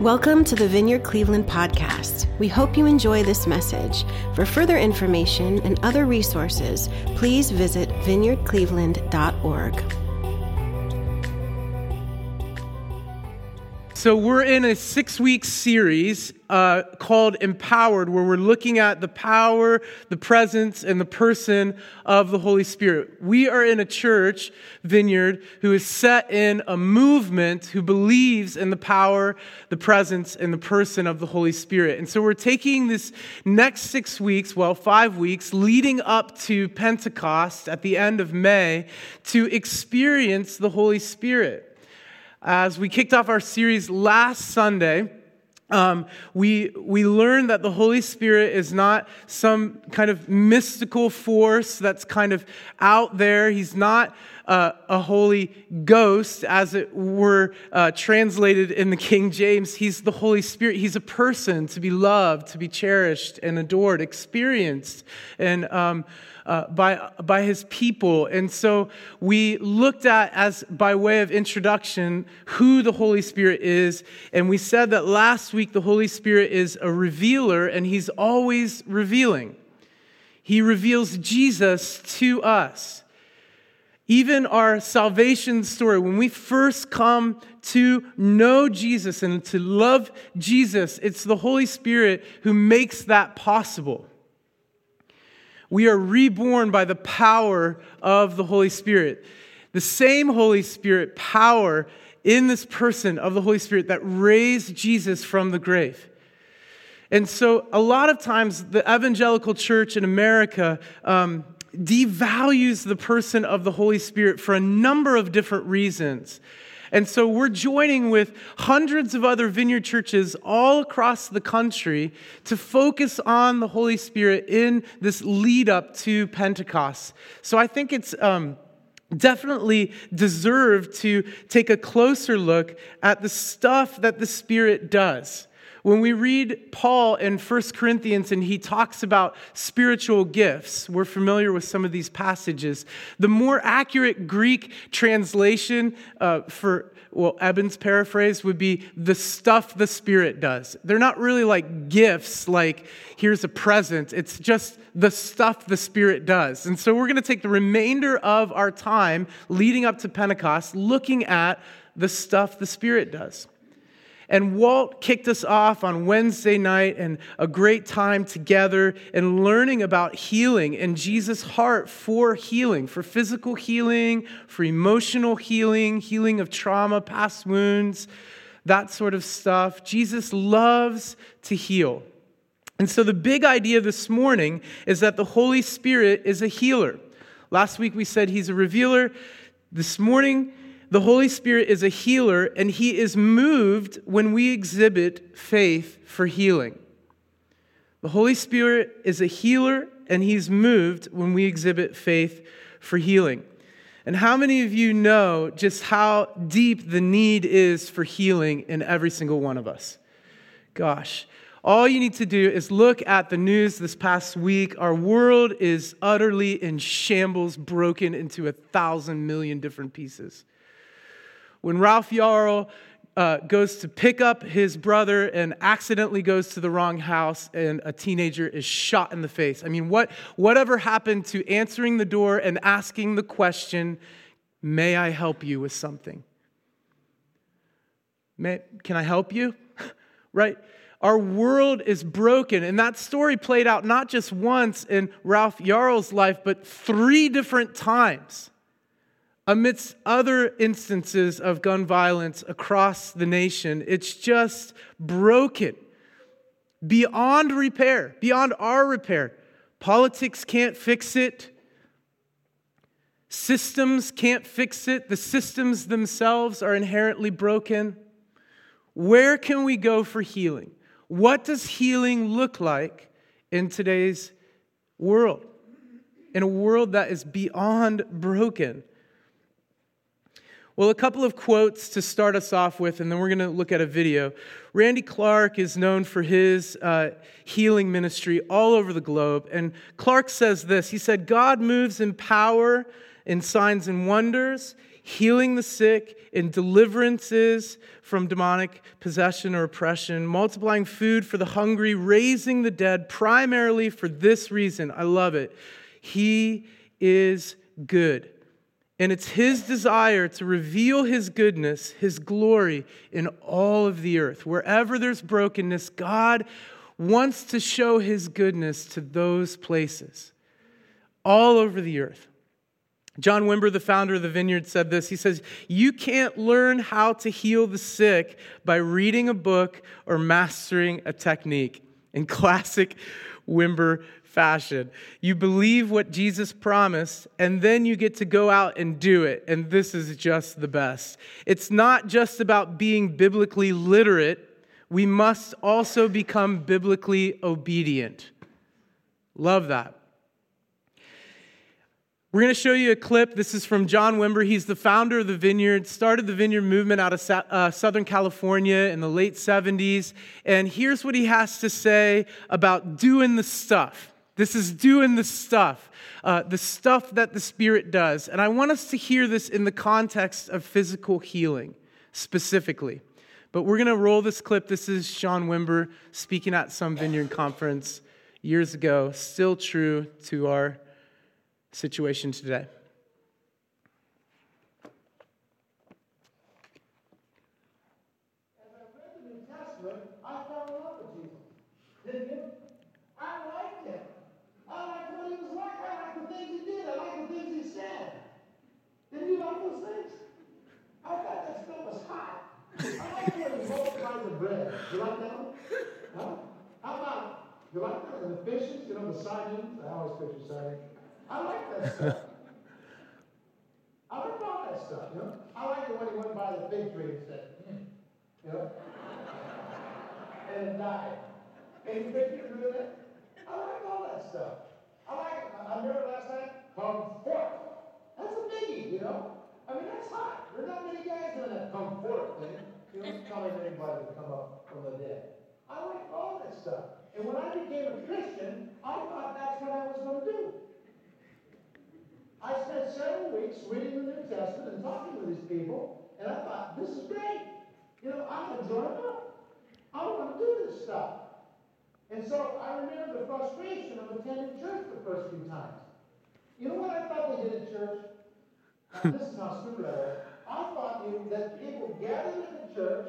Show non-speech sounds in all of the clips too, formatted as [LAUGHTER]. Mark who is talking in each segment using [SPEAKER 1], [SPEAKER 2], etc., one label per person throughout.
[SPEAKER 1] Welcome to the Vineyard Cleveland podcast. We hope you enjoy this message. For further information and other resources, please visit vineyardcleveland.org.
[SPEAKER 2] So, we're in a six week series uh, called Empowered, where we're looking at the power, the presence, and the person of the Holy Spirit. We are in a church, Vineyard, who is set in a movement who believes in the power, the presence, and the person of the Holy Spirit. And so, we're taking this next six weeks, well, five weeks, leading up to Pentecost at the end of May, to experience the Holy Spirit as we kicked off our series last Sunday, um, we, we learned that the Holy Spirit is not some kind of mystical force that's kind of out there. He's not uh, a Holy Ghost, as it were uh, translated in the King James. He's the Holy Spirit. He's a person to be loved, to be cherished and adored, experienced, and um, uh, by, by his people. And so we looked at, as by way of introduction, who the Holy Spirit is. And we said that last week the Holy Spirit is a revealer and he's always revealing. He reveals Jesus to us. Even our salvation story, when we first come to know Jesus and to love Jesus, it's the Holy Spirit who makes that possible. We are reborn by the power of the Holy Spirit. The same Holy Spirit power in this person of the Holy Spirit that raised Jesus from the grave. And so, a lot of times, the evangelical church in America um, devalues the person of the Holy Spirit for a number of different reasons. And so we're joining with hundreds of other vineyard churches all across the country to focus on the Holy Spirit in this lead up to Pentecost. So I think it's. Um, definitely deserve to take a closer look at the stuff that the Spirit does. When we read Paul in 1 Corinthians and he talks about spiritual gifts, we're familiar with some of these passages. The more accurate Greek translation uh, for well, Eben's paraphrase would be the stuff the Spirit does. They're not really like gifts, like here's a present. It's just the stuff the Spirit does. And so we're going to take the remainder of our time leading up to Pentecost looking at the stuff the Spirit does. And Walt kicked us off on Wednesday night and a great time together and learning about healing and Jesus' heart for healing, for physical healing, for emotional healing, healing of trauma, past wounds, that sort of stuff. Jesus loves to heal. And so the big idea this morning is that the Holy Spirit is a healer. Last week we said he's a revealer. This morning, the Holy Spirit is a healer, and He is moved when we exhibit faith for healing. The Holy Spirit is a healer, and He's moved when we exhibit faith for healing. And how many of you know just how deep the need is for healing in every single one of us? Gosh, all you need to do is look at the news this past week. Our world is utterly in shambles, broken into a thousand million different pieces when Ralph Yarl uh, goes to pick up his brother and accidentally goes to the wrong house and a teenager is shot in the face. I mean, what, whatever happened to answering the door and asking the question, May I help you with something? May, can I help you? [LAUGHS] right? Our world is broken. And that story played out not just once in Ralph Yarl's life, but three different times amidst other instances of gun violence across the nation. It's just broken beyond repair, beyond our repair. Politics can't fix it. Systems can't fix it. The systems themselves are inherently broken. Where can we go for healing? What does healing look like in today's world? In a world that is beyond broken. Well, a couple of quotes to start us off with, and then we're going to look at a video. Randy Clark is known for his uh, healing ministry all over the globe. And Clark says this He said, God moves in power, in signs and wonders. healing the sick, in deliverances from demonic possession or oppression, multiplying food for the hungry, raising the dead, primarily for this reason. I love it. He is good. And it's his desire to reveal his goodness, his glory in all of the earth. Wherever there's brokenness, God wants to show his goodness to those places all over the earth. John Wimber, the founder of the Vineyard, said this. He says, You can't learn how to heal the sick by reading a book or mastering a technique. In [LAUGHS] classic Wimber fashion. You believe what Jesus promised, and then you get to go out and do it. And this is just the best. It's not just about being biblically literate, we must also become biblically obedient. Love that. We're going to show you a clip. This is from John Wimber. He's the founder of the Vineyard, started the Vineyard movement out of uh, Southern California in the late 70s. And here's what he has to say about doing the stuff. This is doing the stuff, uh, the stuff that the Spirit does. And I want us to hear this in the context of physical healing specifically. But we're going to roll this clip. This is John Wimber speaking at some vineyard conference years ago, still true to our situation today.
[SPEAKER 3] You like that one? [LAUGHS] Huh? How about, you like that? And the fishes, you know, the sardines? I always picture sardines. I like that stuff. I like all that stuff, you know? I like it when he went by the fig tree and said, hmm, you know? and it died. Can you picture doing that? I like all that stuff. I like it. I remember last night, Come comfort. That's a biggie, you know? I mean, that's hot. There's not many guys doing that comfort thing. You know, telling anybody to come up from the dead. I like all that stuff. And when I became a Christian, I thought that's what I was going to do. I spent several weeks reading the New Testament and talking to these people, and I thought, this is great. You know, I'm going to join up. I want to do this stuff. And so I remember the frustration of attending church the first few times. You know what I thought they did at church? Now, this is how stupid I was. I thought you, that people gathered in the church,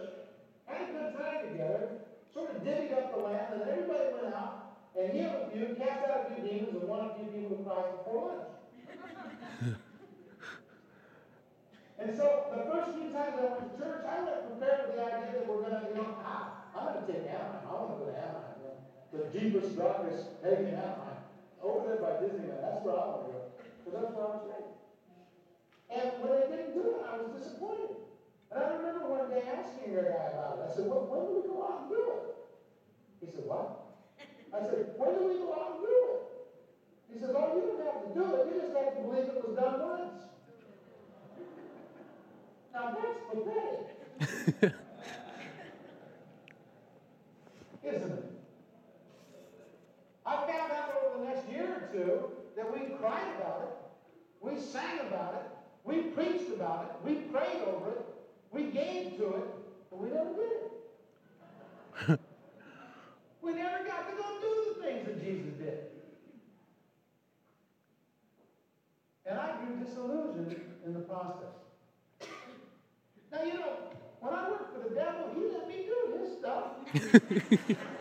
[SPEAKER 3] had a good time together, sort of divvied up the land, and everybody went out and healed a few, cast out a few demons, and won a few people to Christ before lunch. [LAUGHS] and so the first few times I went to church, I went prepared with the idea that we're going to, you know, ah, I'm going to take Anaheim. I want to go to Anaheim. The deepest, darkest pagan Anaheim. Over there by Disneyland. That's where I want to go. Because that's where I was raised. And when they didn't do it, I was disappointed. And I remember one day asking a guy about it. I said, well, when do we go out and do it? He said, what? I said, when do we go out and do it? He says, oh, you don't have to do it. You just have to believe it was done once. Now that's pathetic. [LAUGHS] Isn't it? I found out over the next year or two that we cried about it, we sang about it, we preached about it, we prayed over it, we gave to it, but we never did it. [LAUGHS] we never got to go do the things that Jesus did. And I grew disillusioned in the process. Now, you know, when I worked for the devil, he let me do his stuff. [LAUGHS]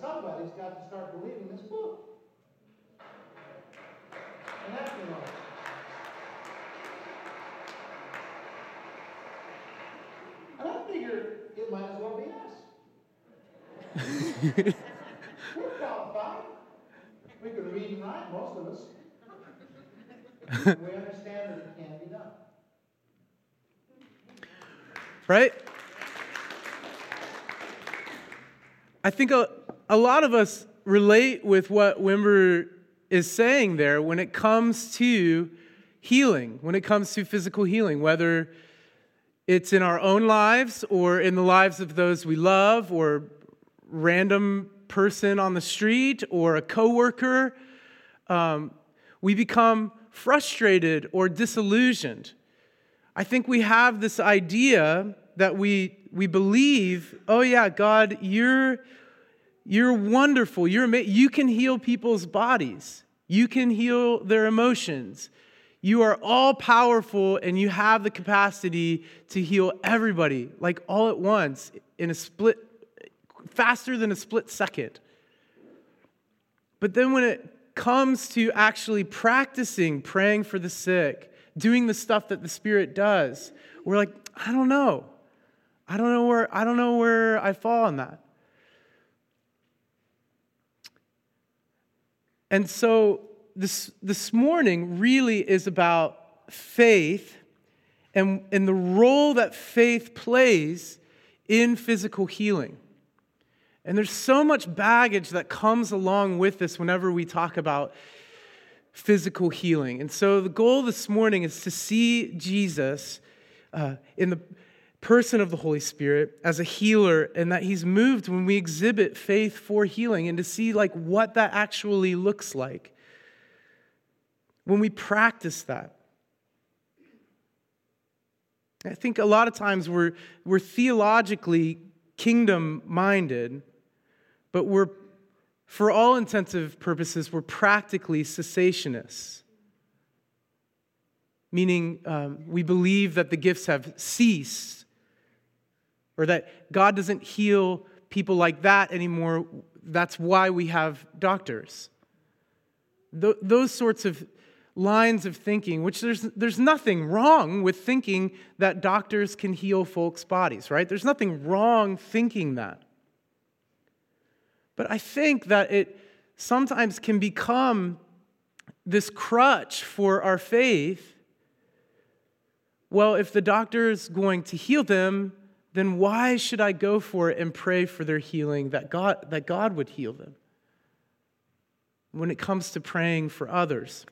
[SPEAKER 3] somebody's got to start believing this book. And that's the life. And I figure it might as well be us. We're qualified. We can read and write, most of us. we understand that it can be done.
[SPEAKER 2] Right? I think a, a lot of us relate with what Wimber is saying there when it comes to healing, when it comes to physical healing, whether it's in our own lives or in the lives of those we love or random person on the street or a coworker. Um, we become frustrated or disillusioned. I think we have this idea that we, we believe, oh yeah, God, you're, you're wonderful. You're, you can heal people's bodies. You can heal their emotions. You are all powerful and you have the capacity to heal everybody, like all at once, in a split, faster than a split second. But then when it comes to actually practicing praying for the sick, doing the stuff that the Spirit does, we're like, I don't know. I don't know where I don't know where I fall on that. And so this, this morning really is about faith and, and the role that faith plays in physical healing. And there's so much baggage that comes along with this whenever we talk about physical healing. And so the goal this morning is to see Jesus uh, in the person of the Holy Spirit as a healer and that he's moved when we exhibit faith for healing and to see like what that actually looks like when we practice that. I think a lot of times we're, we're theologically kingdom minded, but we're, for all intensive purposes, we're practically cessationists. Meaning, um, we believe that the gifts have ceased, or that God doesn't heal people like that anymore. That's why we have doctors. Th- those sorts of lines of thinking, which there's, there's nothing wrong with thinking that doctors can heal folks' bodies, right? There's nothing wrong thinking that. But I think that it sometimes can become this crutch for our faith. Well, if the doctor is going to heal them, then why should I go for it and pray for their healing that God, that God would heal them? When it comes to praying for others.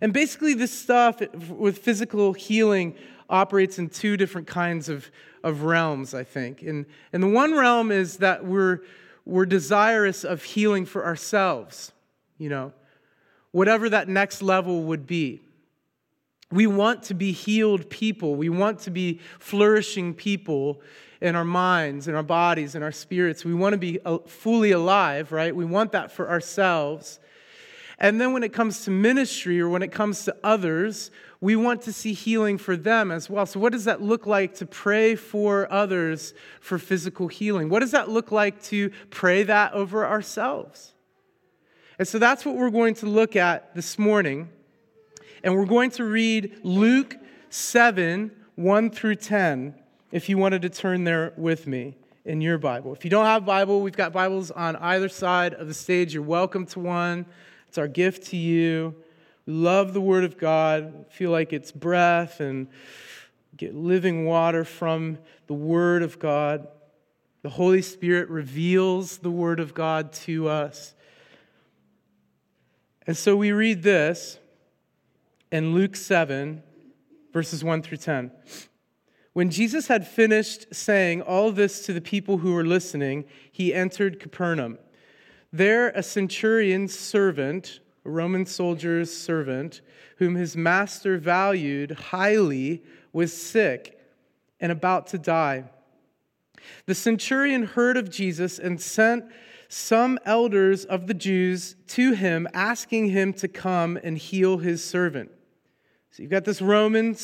[SPEAKER 2] And basically, this stuff with physical healing operates in two different kinds of, of realms, I think. And, and the one realm is that we're, we're desirous of healing for ourselves, you know, whatever that next level would be. We want to be healed people. We want to be flourishing people in our minds, in our bodies, in our spirits. We want to be uh, fully alive, right? We want that for ourselves. And then when it comes to ministry or when it comes to others, we want to see healing for them as well. So, what does that look like to pray for others for physical healing? What does that look like to pray that over ourselves? And so that's what we're going to look at this morning. And we're going to read Luke 7 1 through 10, if you wanted to turn there with me in your Bible. If you don't have Bible, we've got Bibles on either side of the stage. You're welcome to one. It's our gift to you. We love the Word of God, feel like it's breath and get living water from the Word of God. The Holy Spirit reveals the Word of God to us. And so we read this in Luke 7, verses 1 through 10. When Jesus had finished saying all this to the people who were listening, he entered Capernaum. There, a centurion's servant, a Roman soldier's servant, whom his master valued highly, was sick and about to die. The centurion heard of Jesus and sent some elders of the Jews to him, asking him to come and heal his servant. So you've got this Roman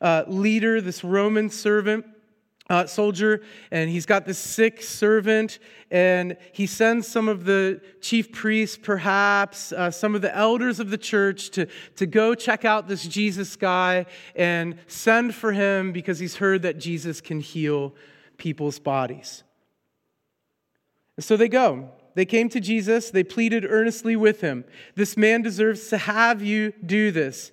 [SPEAKER 2] uh, leader, this Roman servant uh, soldier, and he's got this sick servant, and he sends some of the chief priests, perhaps, uh, some of the elders of the church to, to go check out this Jesus guy and send for him because he's heard that Jesus can heal people's bodies. And so they go. They came to Jesus, they pleaded earnestly with him. This man deserves to have you do this.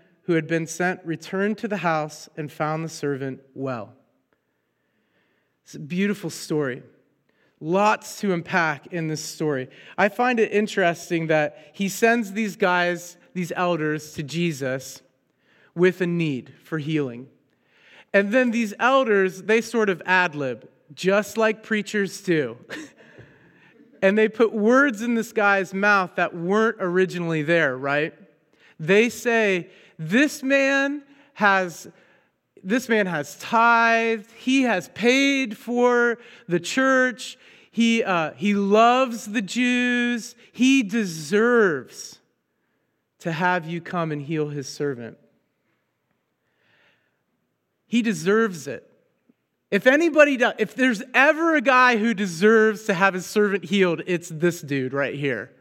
[SPEAKER 2] who had been sent returned to the house and found the servant well. It's a beautiful story. Lots to unpack in this story. I find it interesting that he sends these guys, these elders, to Jesus with a need for healing. And then these elders, they sort of ad lib, just like preachers do. [LAUGHS] and they put words in this guy's mouth that weren't originally there, right? They say, This man has. This man has tithed. He has paid for the church. He, uh, he loves the Jews. He deserves to have you come and heal his servant. He deserves it. If anybody does, if there's ever a guy who deserves to have his servant healed, it's this dude right here.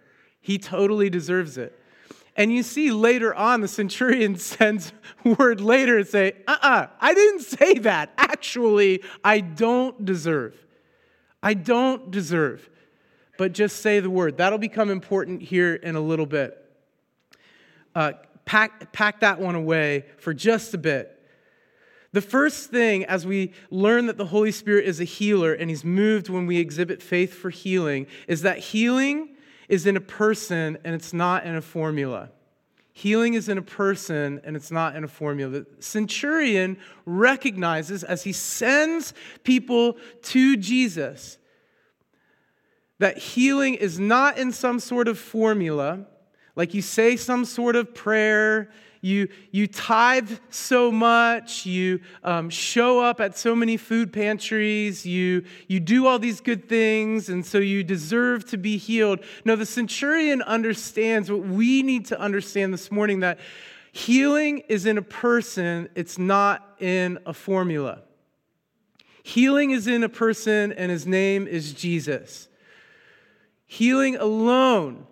[SPEAKER 2] He totally deserves it. And you see later on, the centurion [LAUGHS] sends word later and say, uh uh-uh, uh I didn't say that. Actually, I don't deserve. I don't deserve. But just say the word. That'll become important here in a little bit. Uh, pack, pack that one away for just a bit. The first thing, as we learn that the Holy Spirit is a healer and he's moved when we exhibit faith for healing, is that healing is in a person and it's not in a formula. Healing is in a person and it's not in a formula. The centurion recognizes as he sends people to Jesus that healing is not in some sort of formula, like you say some sort of prayer you, you tithe so much, you um, show up at so many food pantries, you, you do all these good things, and so you deserve to be healed. No, the centurion understands what we need to understand this morning that healing is in a person, it's not in a formula. Healing is in a person, and his name is Jesus. Healing alone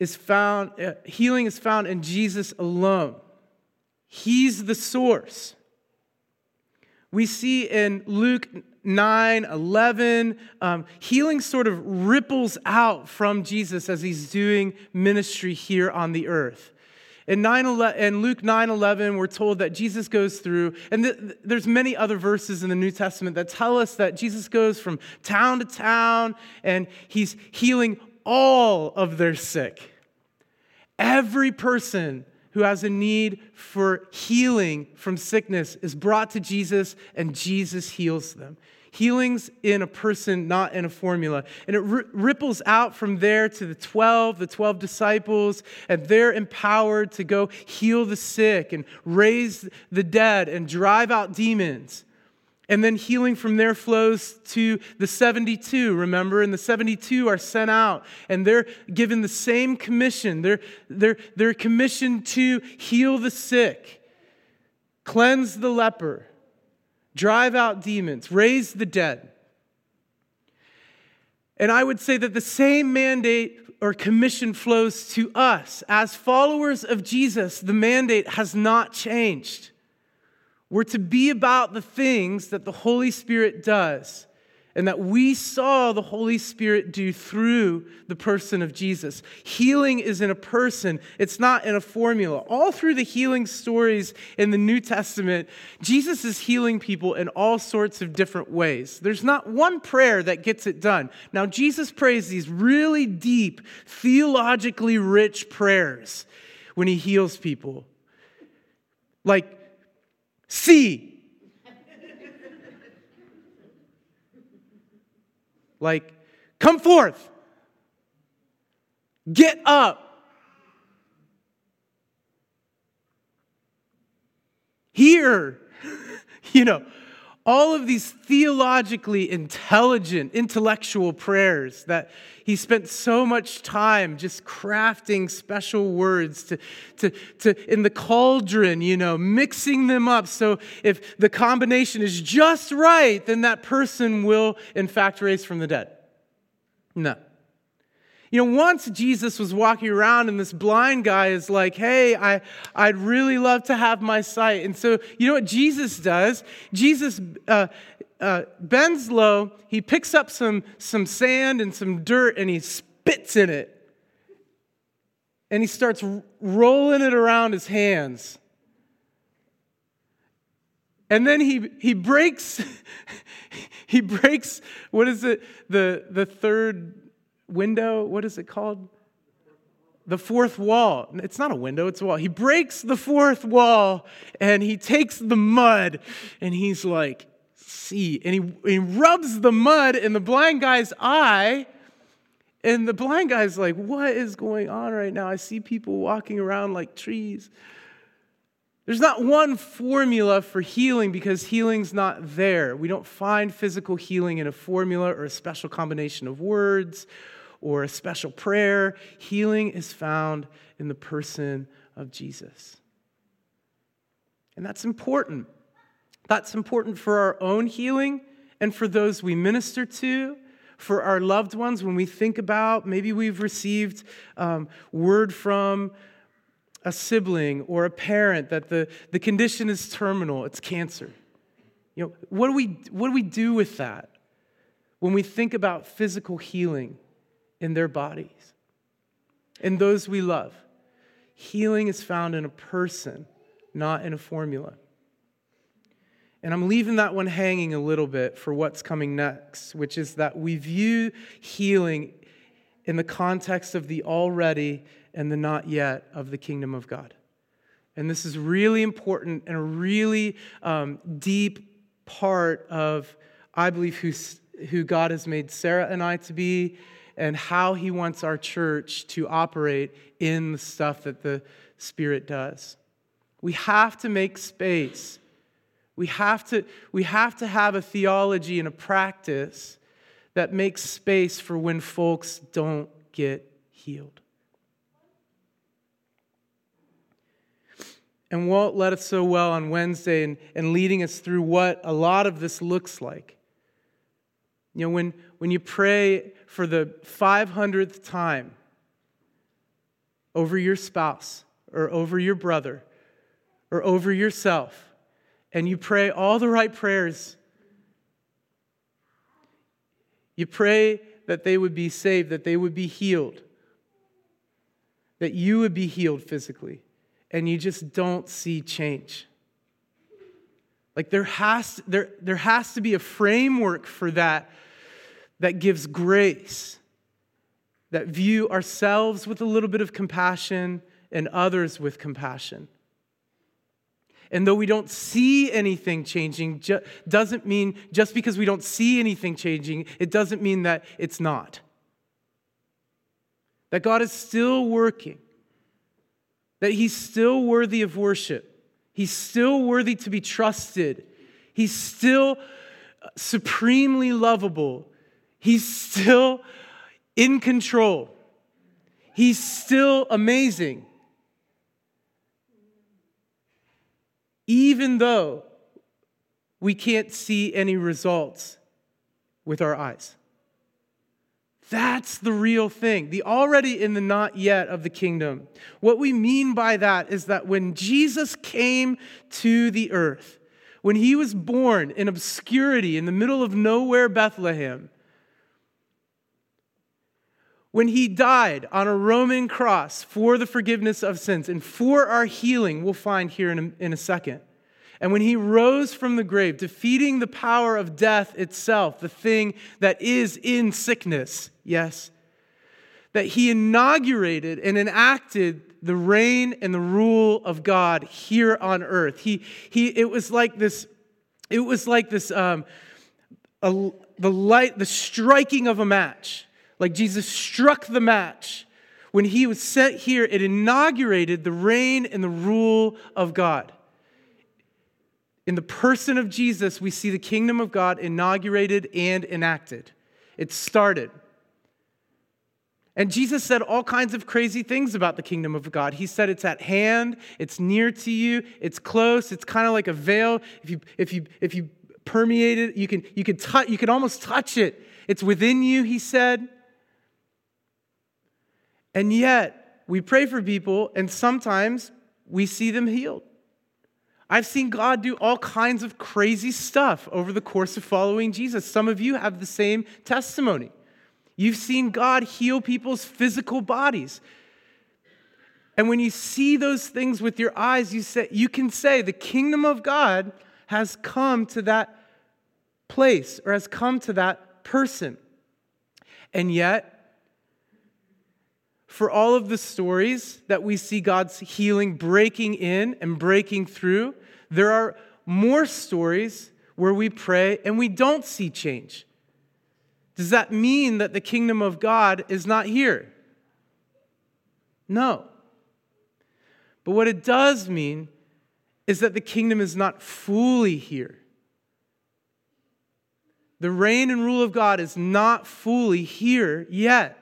[SPEAKER 2] is found, uh, healing is found in Jesus alone. He's the source. We see in Luke 9, 11, um, healing sort of ripples out from Jesus as he's doing ministry here on the earth. In, 9, 11, in Luke 9 11, we're told that Jesus goes through, and th- there's many other verses in the New Testament that tell us that Jesus goes from town to town and he's healing all of their sick. Every person who has a need for healing from sickness is brought to Jesus, and Jesus heals them. Healing's in a person, not in a formula. And it r- ripples out from there to the 12, the 12 disciples, and they're empowered to go heal the sick and raise the dead and drive out demons. And then healing from there flows to the 72, remember? And the 72 are sent out and they're given the same commission. They're, they're, they're commissioned to heal the sick, cleanse the leper, drive out demons, raise the dead. And I would say that the same mandate or commission flows to us. As followers of Jesus, the mandate has not changed. We're to be about the things that the Holy Spirit does and that we saw the Holy Spirit do through the person of Jesus. Healing is in a person, it's not in a formula. All through the healing stories in the New Testament, Jesus is healing people in all sorts of different ways. There's not one prayer that gets it done. Now, Jesus prays these really deep, theologically rich prayers when he heals people. Like, see, Like, come forth, get up. Here, [LAUGHS] you know, all of these theologically intelligent, intellectual prayers that he spent so much time just crafting special words to, to, to in the cauldron, you know, mixing them up. So if the combination is just right, then that person will, in fact, raise from the dead. No. You know, once Jesus was walking around and this blind guy is like, hey, I, I'd really love to have my sight. And so, you know what Jesus does? Jesus uh, uh, bends low, he picks up some, some sand and some dirt and he spits in it. And he starts rolling it around his hands. And then he, he breaks, [LAUGHS] he breaks, what is it, the, the third window, what is it called? The fourth wall. It's not a window, it's a wall. He breaks the fourth wall and he takes the mud and he's like, see. And he, he rubs the mud in the blind guy's eye. And the blind guy's like, what is going on right now? I see people walking around like trees. There's not one formula for healing because healing's not there. We don't find physical healing in a formula or a special combination of words or a special prayer. Healing is found in the person of Jesus. And that's important. That's important for our own healing and for those we minister to, for our loved ones when we think about maybe we've received um, word from a sibling or a parent that the, the condition is terminal, it's cancer. You know, what do, we, what do we do with that when we think about physical healing? In their bodies, in those we love. Healing is found in a person, not in a formula. And I'm leaving that one hanging a little bit for what's coming next, which is that we view healing in the context of the already and the not yet of the kingdom of God. And this is really important and a really um, deep part of, I believe, who, who God has made Sarah and I to be and how he wants our church to operate in the stuff that the Spirit does. We have to make space. We have to, we have to have a theology and a practice that makes space for when folks don't get healed. And Walt led us so well on Wednesday and, and leading us through what a lot of this looks like. You know, when, when you pray for the 500th time over your spouse or over your brother or over yourself, and you pray all the right prayers, you pray that they would be saved, that they would be healed, that you would be healed physically, and you just don't see change. Like there has, there, there has to be a framework for that that gives grace, that view ourselves with a little bit of compassion and others with compassion. And though we don't see anything changing, doesn't mean just because we don't see anything changing, it doesn't mean that it's not. That God is still working, that He's still worthy of worship, He's still worthy to be trusted, He's still uh, supremely lovable, He's still in control. He's still amazing. Even though we can't see any results with our eyes. That's the real thing, the already in the not yet of the kingdom. What we mean by that is that when Jesus came to the earth, when he was born in obscurity in the middle of nowhere Bethlehem, when he died on a Roman cross for the forgiveness of sins and for our healing, we'll find here in a, in a second. And when he rose from the grave, defeating the power of death itself, the thing that is in sickness, yes, that he inaugurated and enacted the reign and the rule of God here on earth. He, he, it was like this, it was like this, um, a, the light, the striking of a match. Like Jesus struck the match. When he was set here, it inaugurated the reign and the rule of God. In the person of Jesus, we see the kingdom of God inaugurated and enacted. It started. And Jesus said all kinds of crazy things about the kingdom of God. He said it's at hand, it's near to you, it's close, it's kind of like a veil. If you, if you, if you permeate it, you can, you, can touch, you can almost touch it. It's within you, he said. And yet, we pray for people, and sometimes we see them healed. I've seen God do all kinds of crazy stuff over the course of following Jesus. Some of you have the same testimony. You've seen God heal people's physical bodies. And when you see those things with your eyes, you, say, you can say, the kingdom of God has come to that place or has come to that person. And yet, for all of the stories that we see God's healing breaking in and breaking through, there are more stories where we pray and we don't see change. Does that mean that the kingdom of God is not here? No. But what it does mean is that the kingdom is not fully here. The reign and rule of God is not fully here yet.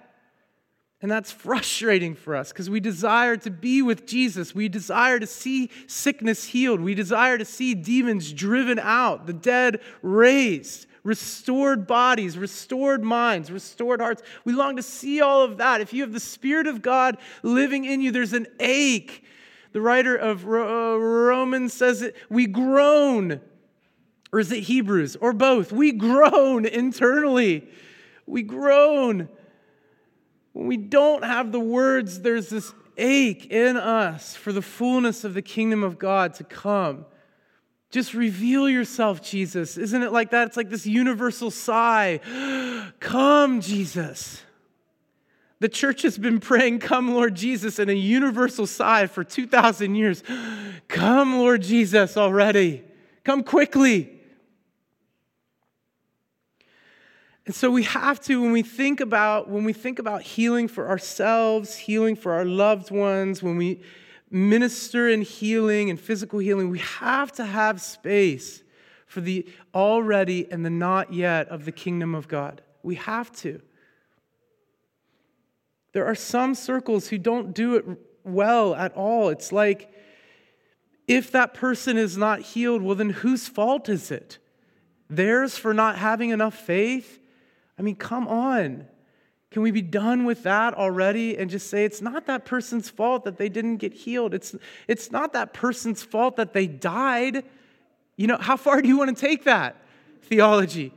[SPEAKER 2] And that's frustrating for us because we desire to be with Jesus. We desire to see sickness healed. We desire to see demons driven out, the dead raised restored bodies, restored minds, restored hearts. We long to see all of that. If you have the Spirit of God living in you, there's an ache. The writer of uh, Romans says it, we groan. Or is it Hebrews? Or both? We groan internally. We groan. When we don't have the words, there's this ache in us for the fullness of the kingdom of God to come. Just reveal yourself, Jesus. Isn't it like that? It's like this universal sigh. [GASPS] Come, Jesus. The church has been praying, Come, Lord Jesus, in a universal sigh for 2,000 years. [GASPS] Come, Lord Jesus, already. Come quickly. And so we have to, when we think about when we think about healing for ourselves, healing for our loved ones, when we minister in healing and physical healing, we have to have space for the already and the not yet of the kingdom of God. We have to. There are some circles who don't do it well at all. It's like, if that person is not healed, well, then whose fault is it? Theirs for not having enough faith? I mean, come on. Can we be done with that already and just say it's not that person's fault that they didn't get healed? It's, it's not that person's fault that they died. You know, how far do you want to take that theology?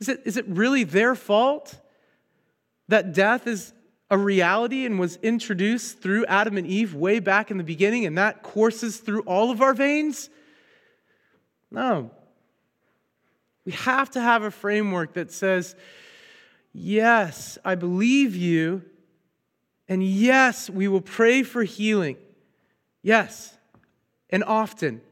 [SPEAKER 2] Is it, is it really their fault that death is a reality and was introduced through Adam and Eve way back in the beginning and that courses through all of our veins? No. We have to have a framework that says, Yes, I believe you. And yes, we will pray for healing. Yes, and often.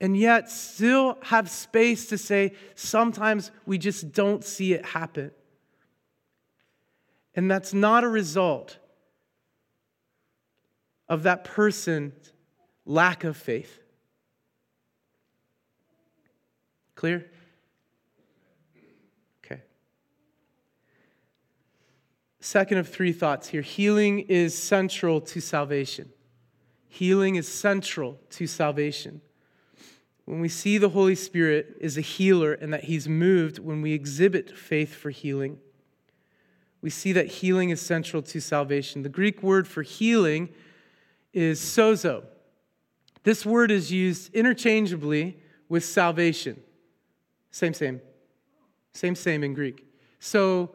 [SPEAKER 2] And yet, still have space to say, sometimes we just don't see it happen. And that's not a result of that person's lack of faith. Clear? Second of three thoughts here healing is central to salvation. Healing is central to salvation. When we see the Holy Spirit is a healer and that he's moved when we exhibit faith for healing, we see that healing is central to salvation. The Greek word for healing is sozo. This word is used interchangeably with salvation. Same, same. Same, same in Greek. So,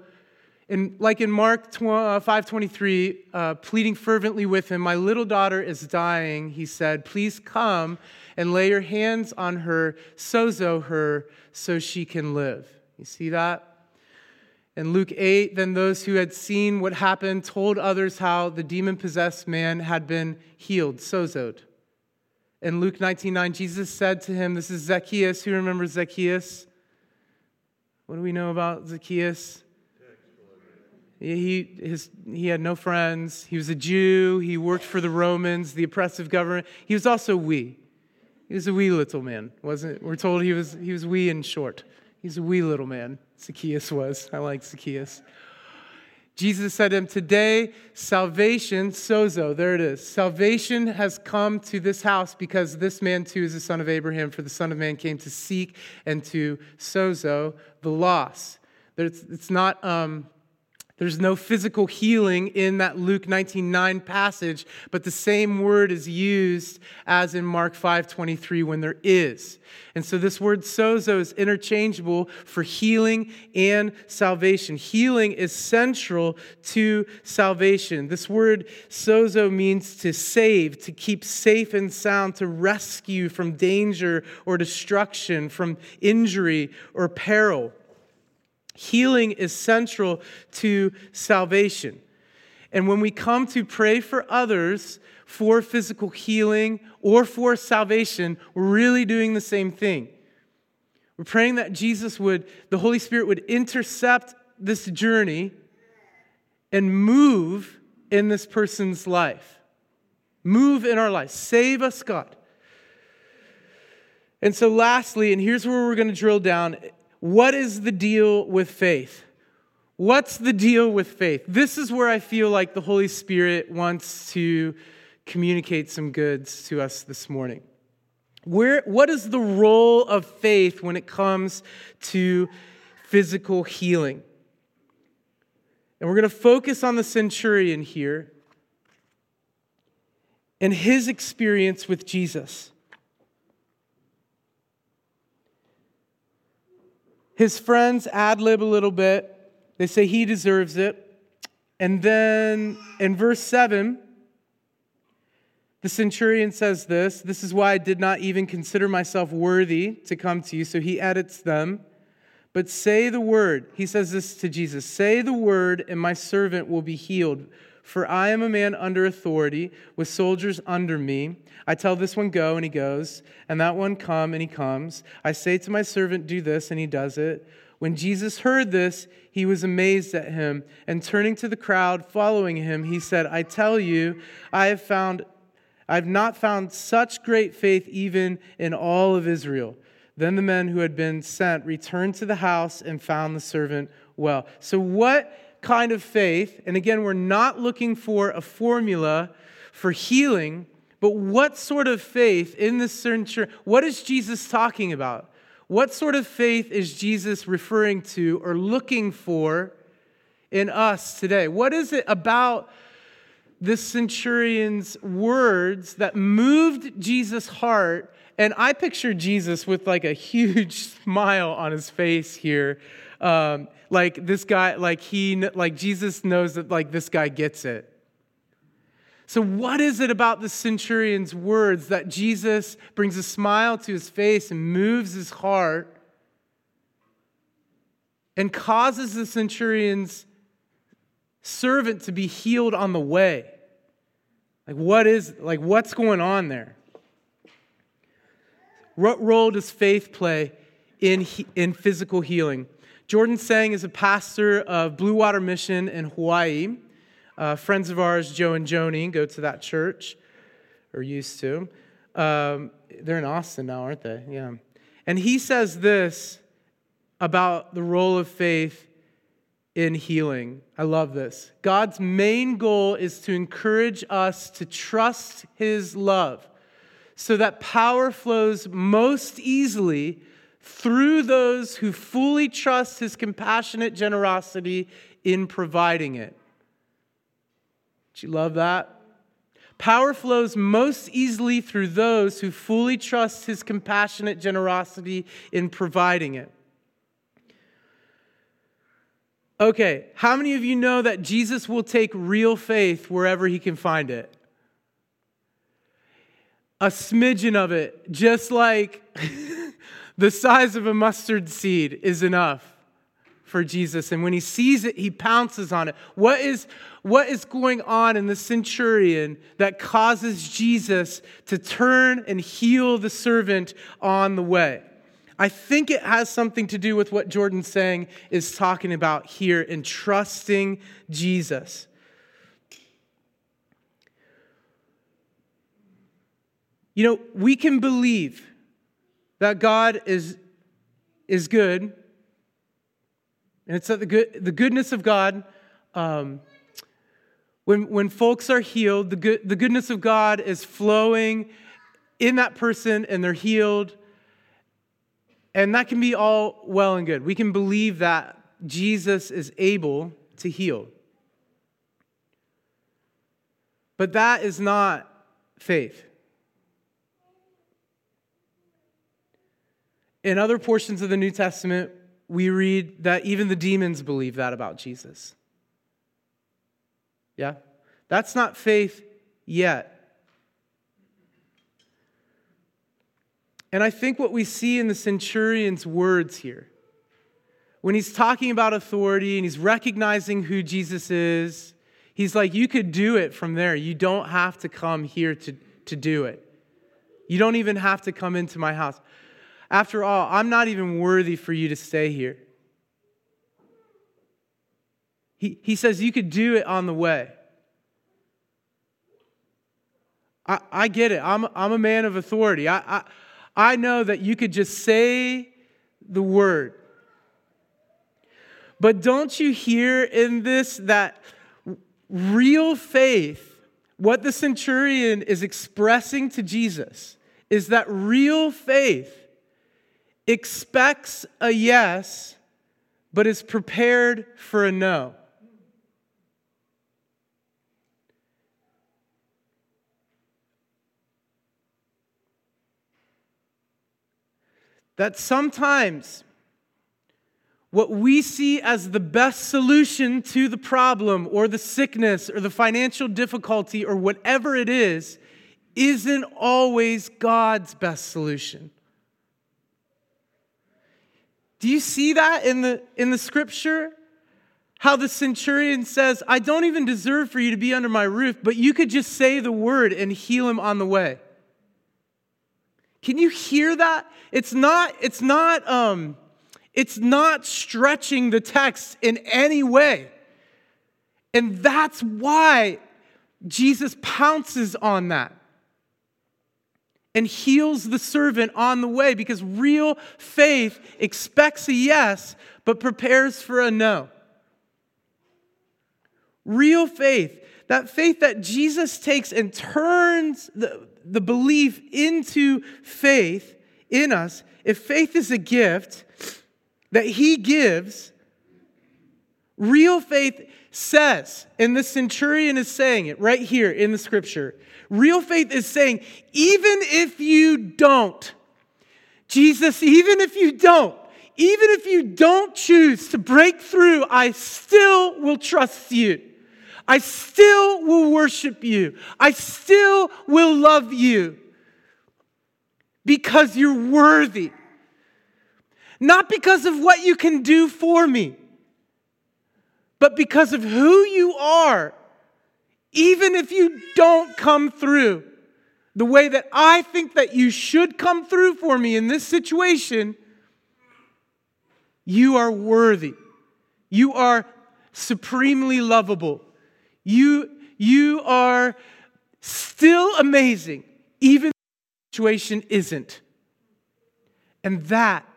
[SPEAKER 2] in, like in Mark 5:23, uh, uh, pleading fervently with him, "My little daughter is dying," he said, "Please come and lay your hands on her, sozo her, so she can live." You see that? In Luke 8, then those who had seen what happened told others how the demon possessed man had been healed, sozoed. In Luke 19 9, Jesus said to him, This is Zacchaeus. Who remembers Zacchaeus? What do we know about Zacchaeus? He, his, he had no friends. He was a Jew. He worked for the Romans, the oppressive government. He was also wee. He was a wee little man, wasn't We're told he was, he was wee and short. He's a wee little man. Zacchaeus was. I like Zacchaeus. Jesus said to him, Today, salvation, sozo, there it is. Salvation has come to this house because this man too is the son of Abraham, for the Son of Man came to seek and to sozo the lost. It's not um, there's no physical healing in that Luke 19:9 passage, but the same word is used as in Mark 5:23 when there is. And so this word sozo is interchangeable for healing and salvation. Healing is central to salvation. This word sozo means to save, to keep safe and sound, to rescue from danger or destruction, from injury or peril. Healing is central to salvation. And when we come to pray for others for physical healing or for salvation, we're really doing the same thing. We're praying that Jesus would, the Holy Spirit would intercept this journey and move in this person's life. Move in our life. Save us, God. And so, lastly, and here's where we're going to drill down what is the deal with faith? What's the deal with faith? This is where I feel like the Holy Spirit wants to communicate some goods to us this morning. Where, what is the role of faith when it comes to physical healing? And we're going to focus on the centurion here and his experience with Jesus. His friends ad lib a little bit. They say he deserves it. And then in verse 7, the centurion says this This is why I did not even consider myself worthy to come to you. So he edits them. But say the word. He says this to Jesus Say the word, and my servant will be healed. For I am a man under authority, with soldiers under me. I tell this one, go, and he goes, and that one, come, and he comes. I say to my servant, do this, and he does it. When Jesus heard this, he was amazed at him, and turning to the crowd following him, he said, I tell you, I have found I have not found such great faith even in all of Israel. Then the men who had been sent returned to the house and found the servant well. So what kind of faith, and again, we're not looking for a formula for healing, but what sort of faith in this century, what is Jesus talking about? What sort of faith is Jesus referring to or looking for in us today? What is it about this centurion's words that moved Jesus' heart? And I picture Jesus with like a huge [LAUGHS] smile on his face here. Um, like this guy, like he, like Jesus knows that like this guy gets it. So, what is it about the centurion's words that Jesus brings a smile to his face and moves his heart and causes the centurion's servant to be healed on the way? Like, what is, like, what's going on there? What role does faith play in, in physical healing? Jordan Seng is a pastor of Blue Water Mission in Hawaii. Uh, friends of ours, Joe and Joni, go to that church, or used to. Um, they're in Austin now, aren't they? Yeah. And he says this about the role of faith in healing. I love this. God's main goal is to encourage us to trust his love so that power flows most easily through those who fully trust his compassionate generosity in providing it. Do you love that? Power flows most easily through those who fully trust his compassionate generosity in providing it. Okay, how many of you know that Jesus will take real faith wherever he can find it? A smidgen of it, just like [LAUGHS] the size of a mustard seed, is enough for Jesus. And when he sees it, he pounces on it. What is, what is going on in the centurion that causes Jesus to turn and heal the servant on the way? I think it has something to do with what Jordan Seng is talking about here in trusting Jesus. You know, we can believe that God is, is good, and it's the, good, the goodness of God. Um, when, when folks are healed, the, good, the goodness of God is flowing in that person and they're healed and that can be all well and good. We can believe that Jesus is able to heal. But that is not faith. In other portions of the New Testament, we read that even the demons believe that about Jesus. Yeah? That's not faith yet. And I think what we see in the centurion's words here, when he's talking about authority and he's recognizing who Jesus is, he's like, You could do it from there. You don't have to come here to, to do it. You don't even have to come into my house. After all, I'm not even worthy for you to stay here. He, he says, You could do it on the way. I, I get it. I'm, I'm a man of authority. I, I I know that you could just say the word. But don't you hear in this that real faith, what the centurion is expressing to Jesus, is that real faith expects a yes, but is prepared for a no. that sometimes what we see as the best solution to the problem or the sickness or the financial difficulty or whatever it is isn't always God's best solution. Do you see that in the, in the scripture? How the centurion says, I don't even deserve for you to be under my roof, but you could just say the word and heal him on the way. Can you hear that? It's not, it's not, um, it's not stretching the text in any way. And that's why Jesus pounces on that and heals the servant on the way because real faith expects a yes but prepares for a no. Real faith, that faith that Jesus takes and turns the, the belief into faith in us, if faith is a gift that He gives, real faith says, and the centurion is saying it right here in the scripture. Real faith is saying, even if you don't, Jesus, even if you don't, even if you don't choose to break through, I still will trust you. I still will worship you. I still will love you because you're worthy. Not because of what you can do for me, but because of who you are, even if you don't come through the way that I think that you should come through for me in this situation, you are worthy. You are supremely lovable. You, you are still amazing, even the situation isn't. And that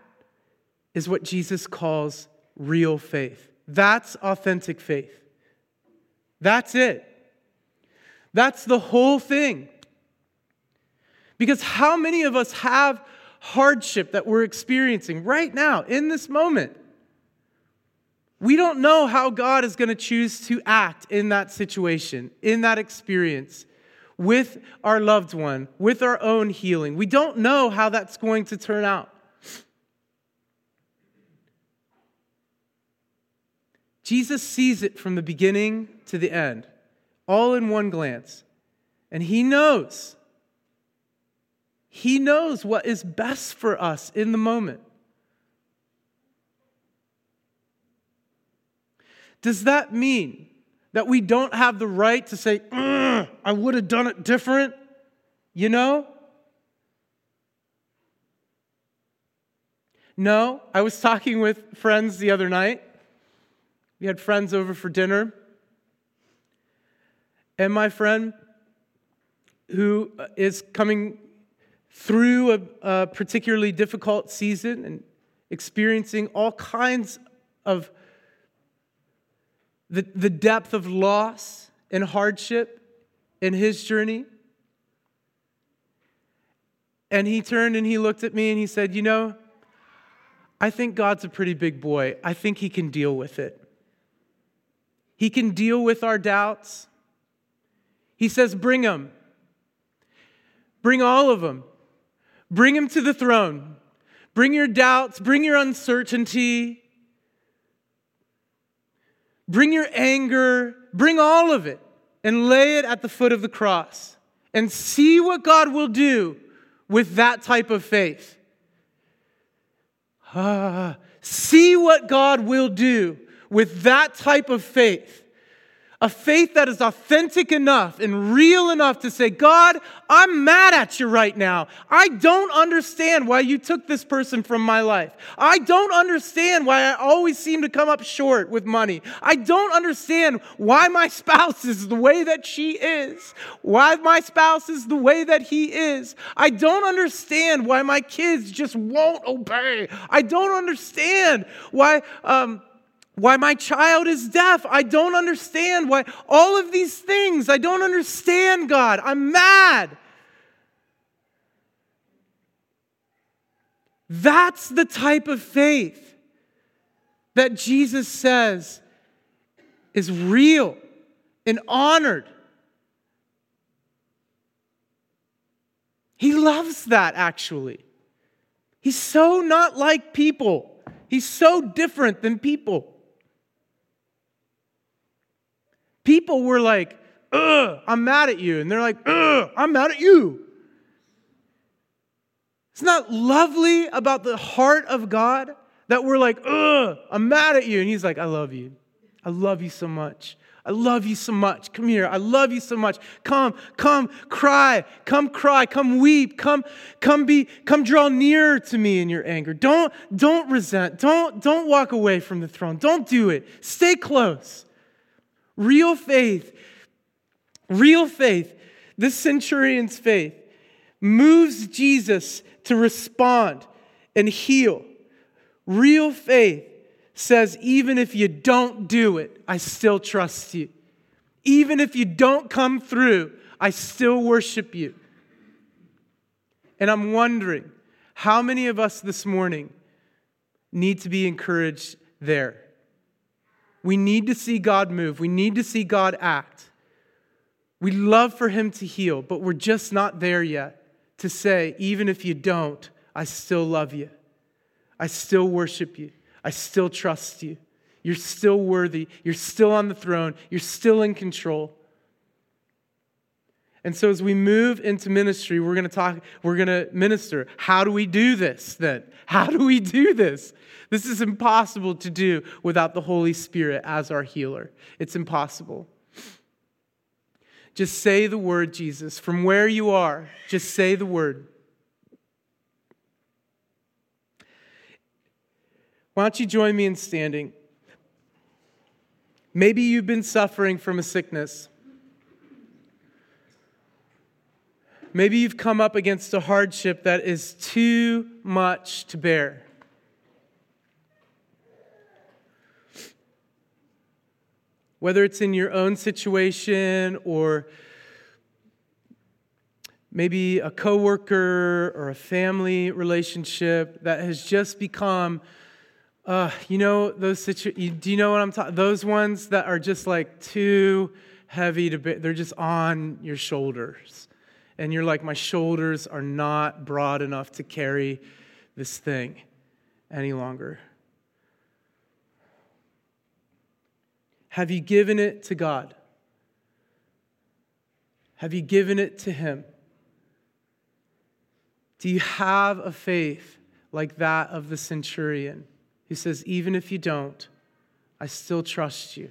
[SPEAKER 2] is what Jesus calls real faith. That's authentic faith. That's it. That's the whole thing. Because how many of us have hardship that we're experiencing right now in this moment? We don't know how God is going to choose to act in that situation, in that experience. with our loved one, with our own healing. We don't know how that's going to turn out. Jesus sees it from the beginning to the end, all in one glance. And he knows. He knows what is best for us in the moment. Does that mean that we don't have the right to say, I would have done it different? You know? No, I was talking with friends the other night. We had friends over for dinner. And my friend, who uh, is coming through a, a particularly difficult season and experiencing all kinds of the, the depth of loss and hardship in his journey. And he turned and he looked at me and he said, You know, I think God's a pretty big boy. I think he can deal with it. He can deal with our doubts. He says, Bring them. Bring all of them. Bring them to the throne. Bring your doubts, bring your uncertainty, Bring your anger, bring all of it, and lay it at the foot of the cross and see what God will do with that type of faith. Ah, see what God will do with that type of faith a faith that is authentic enough and real enough to say, God, I'm mad at you right now. I don't understand why you took this person from my life. I don't understand why I always seem to come up short with money. I don't understand why my spouse is the way that she is, why my spouse is the way that he is. I don't understand why my kids just won't obey. I don't understand why. Um, why my child is deaf. I don't understand why all of these things. I don't understand, God. I'm mad. That's the type of faith that Jesus says is real and honored. He loves that actually. He's so not like people, he's so different than people. People were like, ugh, I'm mad at you. And they're like, ugh, I'm mad at you. It's not lovely about the heart of God that we're like, ugh, I'm mad at you. And he's like, I love you. I love you so much. I love you so much. Come here. I love you so much. Come, come, cry. Come cry. Come weep. Come, come be, come draw nearer to me in your anger. Don't, don't resent. Don't, don't walk away from the throne. Don't do it. Stay close. Real faith, real faith, this centurion's faith moves Jesus to respond and heal. Real faith says, even if you don't do it, I still trust you. Even if you don't come through, I still worship you. And I'm wondering how many of us this morning need to be encouraged there? We need to see God move. We need to see God act. We love for Him to heal, but we're just not there yet to say, even if you don't, I still love you. I still worship you. I still trust you. You're still worthy. You're still on the throne. You're still in control. And so as we move into ministry, we're going to talk, we're going to minister. How do we do this then? How do we do this? This is impossible to do without the Holy Spirit as our healer. It's impossible. Just say the word, Jesus. From where you are, just say the word. Why don't you join me in standing? Maybe you've been suffering from a sickness. Maybe you've come up against a hardship that is too much to bear. Whether it's in your own situation or maybe a coworker or a family relationship that has just become uh, you know those situ- do you know what i'm talking those ones that are just like too heavy to bear. They're just on your shoulders. And you're like, my shoulders are not broad enough to carry this thing any longer. Have you given it to God? Have you given it to Him? Do you have a faith like that of the centurion? who says, Even if you don't, I still trust you.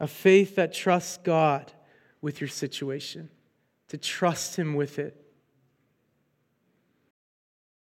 [SPEAKER 2] A faith that trusts God with your situation, to trust Him with it.